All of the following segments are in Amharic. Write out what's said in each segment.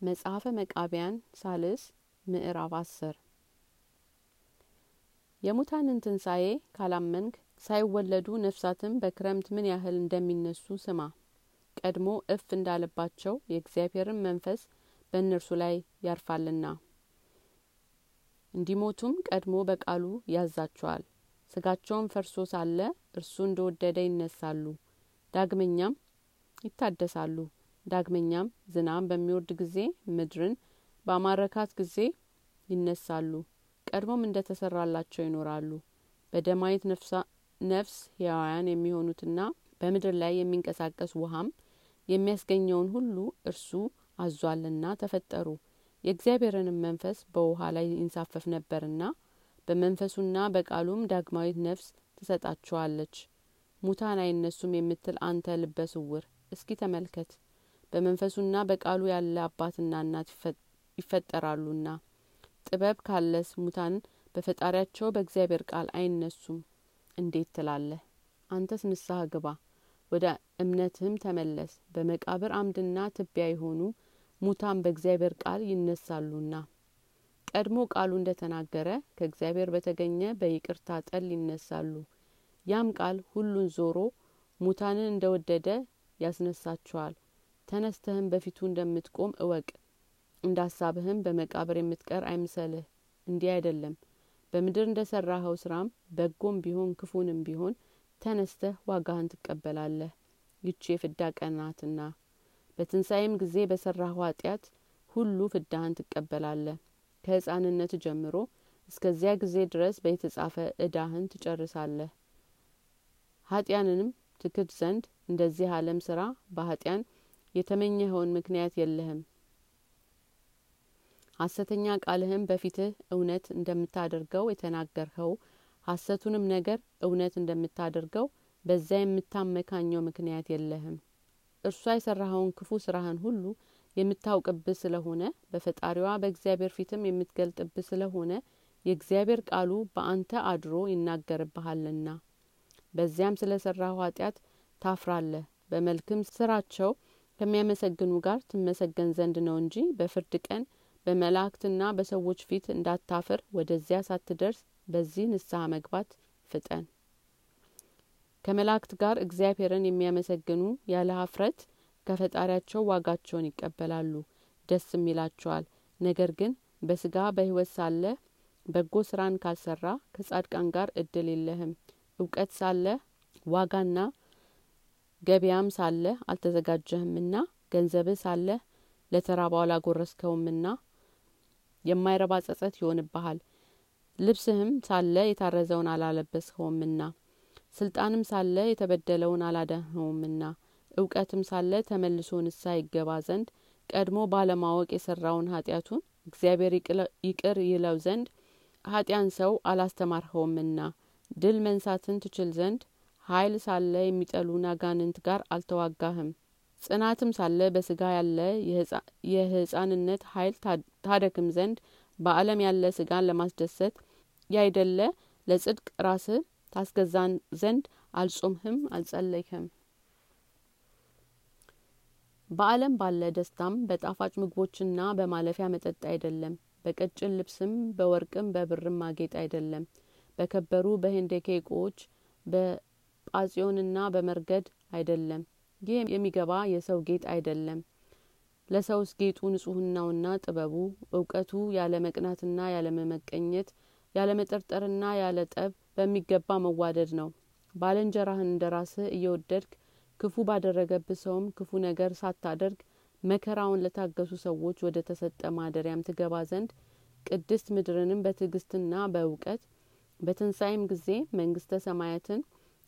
መጽሐፈ መቃቢያን ሳልስ ምዕራፍ አስር የሙታንን ትንሣኤ ካላመንክ ሳይወለዱ ነፍሳትም በክረምት ምን ያህል እንደሚነሱ ስማ። ቀድሞ እፍ እንዳለባቸው የእግዚአብሔርን መንፈስ በእነርሱ ላይ ያርፋልና እንዲሞቱም ቀድሞ በቃሉ ያዛቸዋል። ስጋቸውም ፈርሶ ሳለ እርሱ እንደወደደ ይነሳሉ፣ ዳግመኛም ይታደሳሉ። ዳግመኛም ዝናብ በሚወርድ ጊዜ ምድርን በአማረካት ጊዜ ይነሳሉ። ቀድሞም እንደ ተሰራላቸው ይኖራሉ። በደማዊት ነፍስ ሕያዋን የሚሆኑትና በምድር ላይ የሚንቀሳቀስ ውሃም የሚያስገኘውን ሁሉ እርሱ አዟልና ተፈጠሩ። የእግዚአብሔርንም መንፈስ በውሃ ላይ ይንሳፈፍ ነበርና በመንፈሱና በቃሉም ዳግማዊት ነፍስ ትሰጣቸዋለች። ሙታን አይነሱም የምትል አንተ ልበ ስውር እስኪ ተመልከት። በመንፈሱና በቃሉ ያለ አባትና እናት ይፈጠራሉና ጥበብ ካለስ ሙታን በፈጣሪያቸው በእግዚአብሔር ቃል አይነሱም እንዴት ትላለህ? አንተስ ንስሐ ግባ፣ ወደ እምነትህም ተመለስ። በመቃብር አምድና ትቢያ የሆኑ ሙታን በእግዚአብሔር ቃል ይነሳሉና ቀድሞ ቃሉ እንደ ተናገረ ከእግዚአብሔር በተገኘ በይቅርታ ጠል ይነሳሉ። ያም ቃል ሁሉን ዞሮ ሙታንን እንደ ወደደ ያስነሳቸዋል። ተነስተህም በፊቱ እንደምትቆም እወቅ። እንደ ሀሳብህም በመቃብር የምትቀር አይምሰልህ። እንዲህ አይደለም። በምድር እንደ ሰራኸው ስራም በጎም ቢሆን ክፉንም ቢሆን ተነስተህ ዋጋህን ትቀበላለህ። ይቺ የፍዳ ቀን ናትና በትንሣኤም ጊዜ በሰራኸው ኃጢአት ሁሉ ፍዳህን ትቀበላለህ። ከህፃንነት ጀምሮ እስከዚያ ጊዜ ድረስ በየተጻፈ እዳህን ትጨርሳለህ። ኃጢያንንም ትክድ ዘንድ እንደዚህ ዓለም ስራ በኃጢያን የተመኘኸውን ምክንያት የለህም። ሐሰተኛ ቃልህም በፊትህ እውነት እንደምታደርገው የተናገርኸው ሐሰቱንም ነገር እውነት እንደምታደርገው በዚያ የምታመካኘው ምክንያት የለህም። እርሷ የሰራኸውን ክፉ ስራህን ሁሉ የምታውቅብህ ስለሆነ በፈጣሪዋ በእግዚአብሔር ፊትም የምትገልጥብህ ስለሆነ የእግዚአብሔር ቃሉ በአንተ አድሮ ይናገርብሃልና በዚያም ስለ ሰራሁ ኃጢአት ታፍራለህ። በመልክም ስራቸው ከሚያመሰግኑ ጋር ትመሰገን ዘንድ ነው እንጂ በፍርድ ቀን በመላእክትና በሰዎች ፊት እንዳታፍር ወደዚያ ሳትደርስ በዚህ ንስሐ መግባት ፍጠን። ከመላእክት ጋር እግዚአብሔርን የሚያመሰግኑ ያለ ሀፍረት ከፈጣሪያቸው ዋጋቸውን ይቀበላሉ፣ ደስም ይላቸዋል። ነገር ግን በስጋ በሕይወት ሳለ በጎ ስራን ካልሰራ ከጻድቃን ጋር እድል የለህም። እውቀት ሳለ ዋጋና ገበያም ሳለ አልተዘጋጀህምና ገንዘብህ ሳለ ለተራባው አላጎረስከውምና የማይረባ ጸጸት ይሆንብሃል። ልብስህም ሳለ የታረዘውን አላለበስኸውምና ስልጣንም ሳለ የተበደለውን አላዳንኸውምና እውቀትም ሳለ ተመልሶ ንስሐ ይገባ ዘንድ ቀድሞ ባለማወቅ የሰራውን ኃጢአቱን እግዚአብሔር ይቅር ይለው ዘንድ ኃጢያን ሰው አላስተማርኸውምና ድል መንሳትን ትችል ዘንድ ኃይል ሳለ የሚጠሉን አጋንንት ጋር አልተዋጋህም። ጽናትም ሳለ በስጋ ያለ የህፃንነት ኃይል ታደክም ዘንድ በዓለም ያለ ስጋን ለማስደሰት ያይደለ ለጽድቅ ራስህ ታስገዛን ዘንድ አልጾምህም፣ አልጸለይህም። በዓለም ባለ ደስታም በጣፋጭ ምግቦችና በማለፊያ መጠጥ አይደለም። በቀጭን ልብስም በወርቅም በብርም ማጌጥ አይደለም። በከበሩ በሄንዴኬ እቃዎች በጳጽዮንና በመርገድ አይደለም። ይህ የሚገባ የሰው ጌጥ አይደለም። ለሰውስ ጌጡ ንጹህናውና ጥበቡ እውቀቱ ያለ መቅናትና ያለ መመቀኘት ያለ መጠርጠርና ያለ ጠብ በሚገባ መዋደድ ነው። ባልንጀራህን እንደ ራስህ እየወደድክ ክፉ ባደረገብህ ሰውም ክፉ ነገር ሳታደርግ መከራውን ለታገሱ ሰዎች ወደ ተሰጠ ማደሪያም ትገባ ዘንድ ቅድስት ምድርንም በትዕግስትና በእውቀት በትንሣኤም ጊዜ መንግስተ ሰማያትን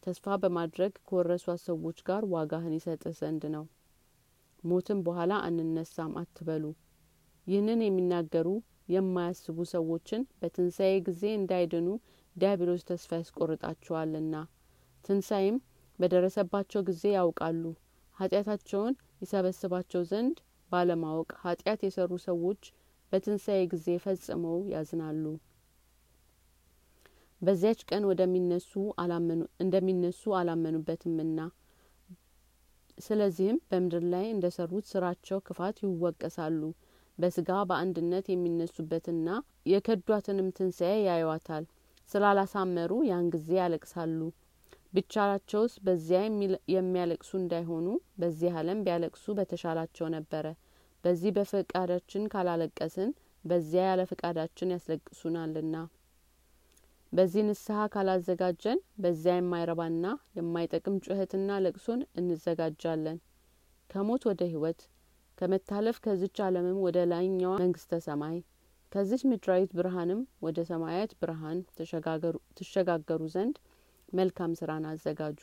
ተስፋ በማድረግ ከወረሷት ሰዎች ጋር ዋጋህን ይሰጥህ ዘንድ ነው። ሞትም በኋላ አንነሳም አትበሉ። ይህንን የሚናገሩ የማያስቡ ሰዎችን በትንሣኤ ጊዜ እንዳይድኑ ዲያብሎስ ተስፋ ያስቆርጣቸዋልና ትንሣኤም በደረሰባቸው ጊዜ ያውቃሉ። ኃጢአታቸውን ይሰበስባቸው ዘንድ ባለማወቅ ኃጢአት የሰሩ ሰዎች በትንሣኤ ጊዜ ፈጽመው ያዝናሉ። በዚያች ቀን ወደሚነሱ እንደሚነሱ አላመኑበትምና። ስለዚህም በምድር ላይ እንደ ሰሩት ስራቸው ክፋት ይወቀሳሉ። በስጋ በአንድነት የሚነሱበትና የከዷትንም ትንሣኤ ያዩዋታል። ስላላሳመሩ ያን ጊዜ ያለቅሳሉ። ብቻቸውስ በዚያ የሚያለቅሱ እንዳይሆኑ በዚህ ዓለም ቢያለቅሱ በተሻላቸው ነበረ። በዚህ በፈቃዳችን ካላለቀስን በዚያ ያለ ፈቃዳችን ያስለቅሱናልና በዚህ ንስሐ ካላዘጋጀን በዚያ የማይረባና የማይጠቅም ጩኸትና ለቅሶን እንዘጋጃለን። ከሞት ወደ ህይወት ከመታለፍ ከዚች ዓለምም ወደ ላይኛዋ መንግስተ ሰማይ ከዚች ምድራዊት ብርሃንም ወደ ሰማያት ብርሃን ትሸጋገሩ ዘንድ መልካም ስራን አዘጋጁ።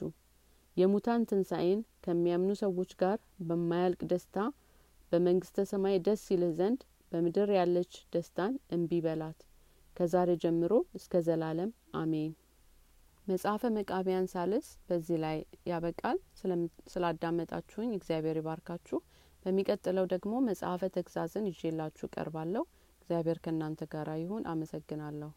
የሙታን ትንሣኤን ከሚያምኑ ሰዎች ጋር በማያልቅ ደስታ በመንግስተ ሰማይ ደስ ይልህ ዘንድ በምድር ያለች ደስታን እምቢ በላት ከዛሬ ጀምሮ እስከ ዘላለም አሜን። መጽሐፈ መቃቢያን ሳልስ በዚህ ላይ ያበቃል። ስላዳመጣችሁኝ እግዚአብሔር ይባርካችሁ። በሚቀጥለው ደግሞ መጽሐፈ ተግዛዝን ይዤላችሁ ቀርባለሁ እግዚአብሔር ከእናንተ ጋር ይሁን። አመሰግናለሁ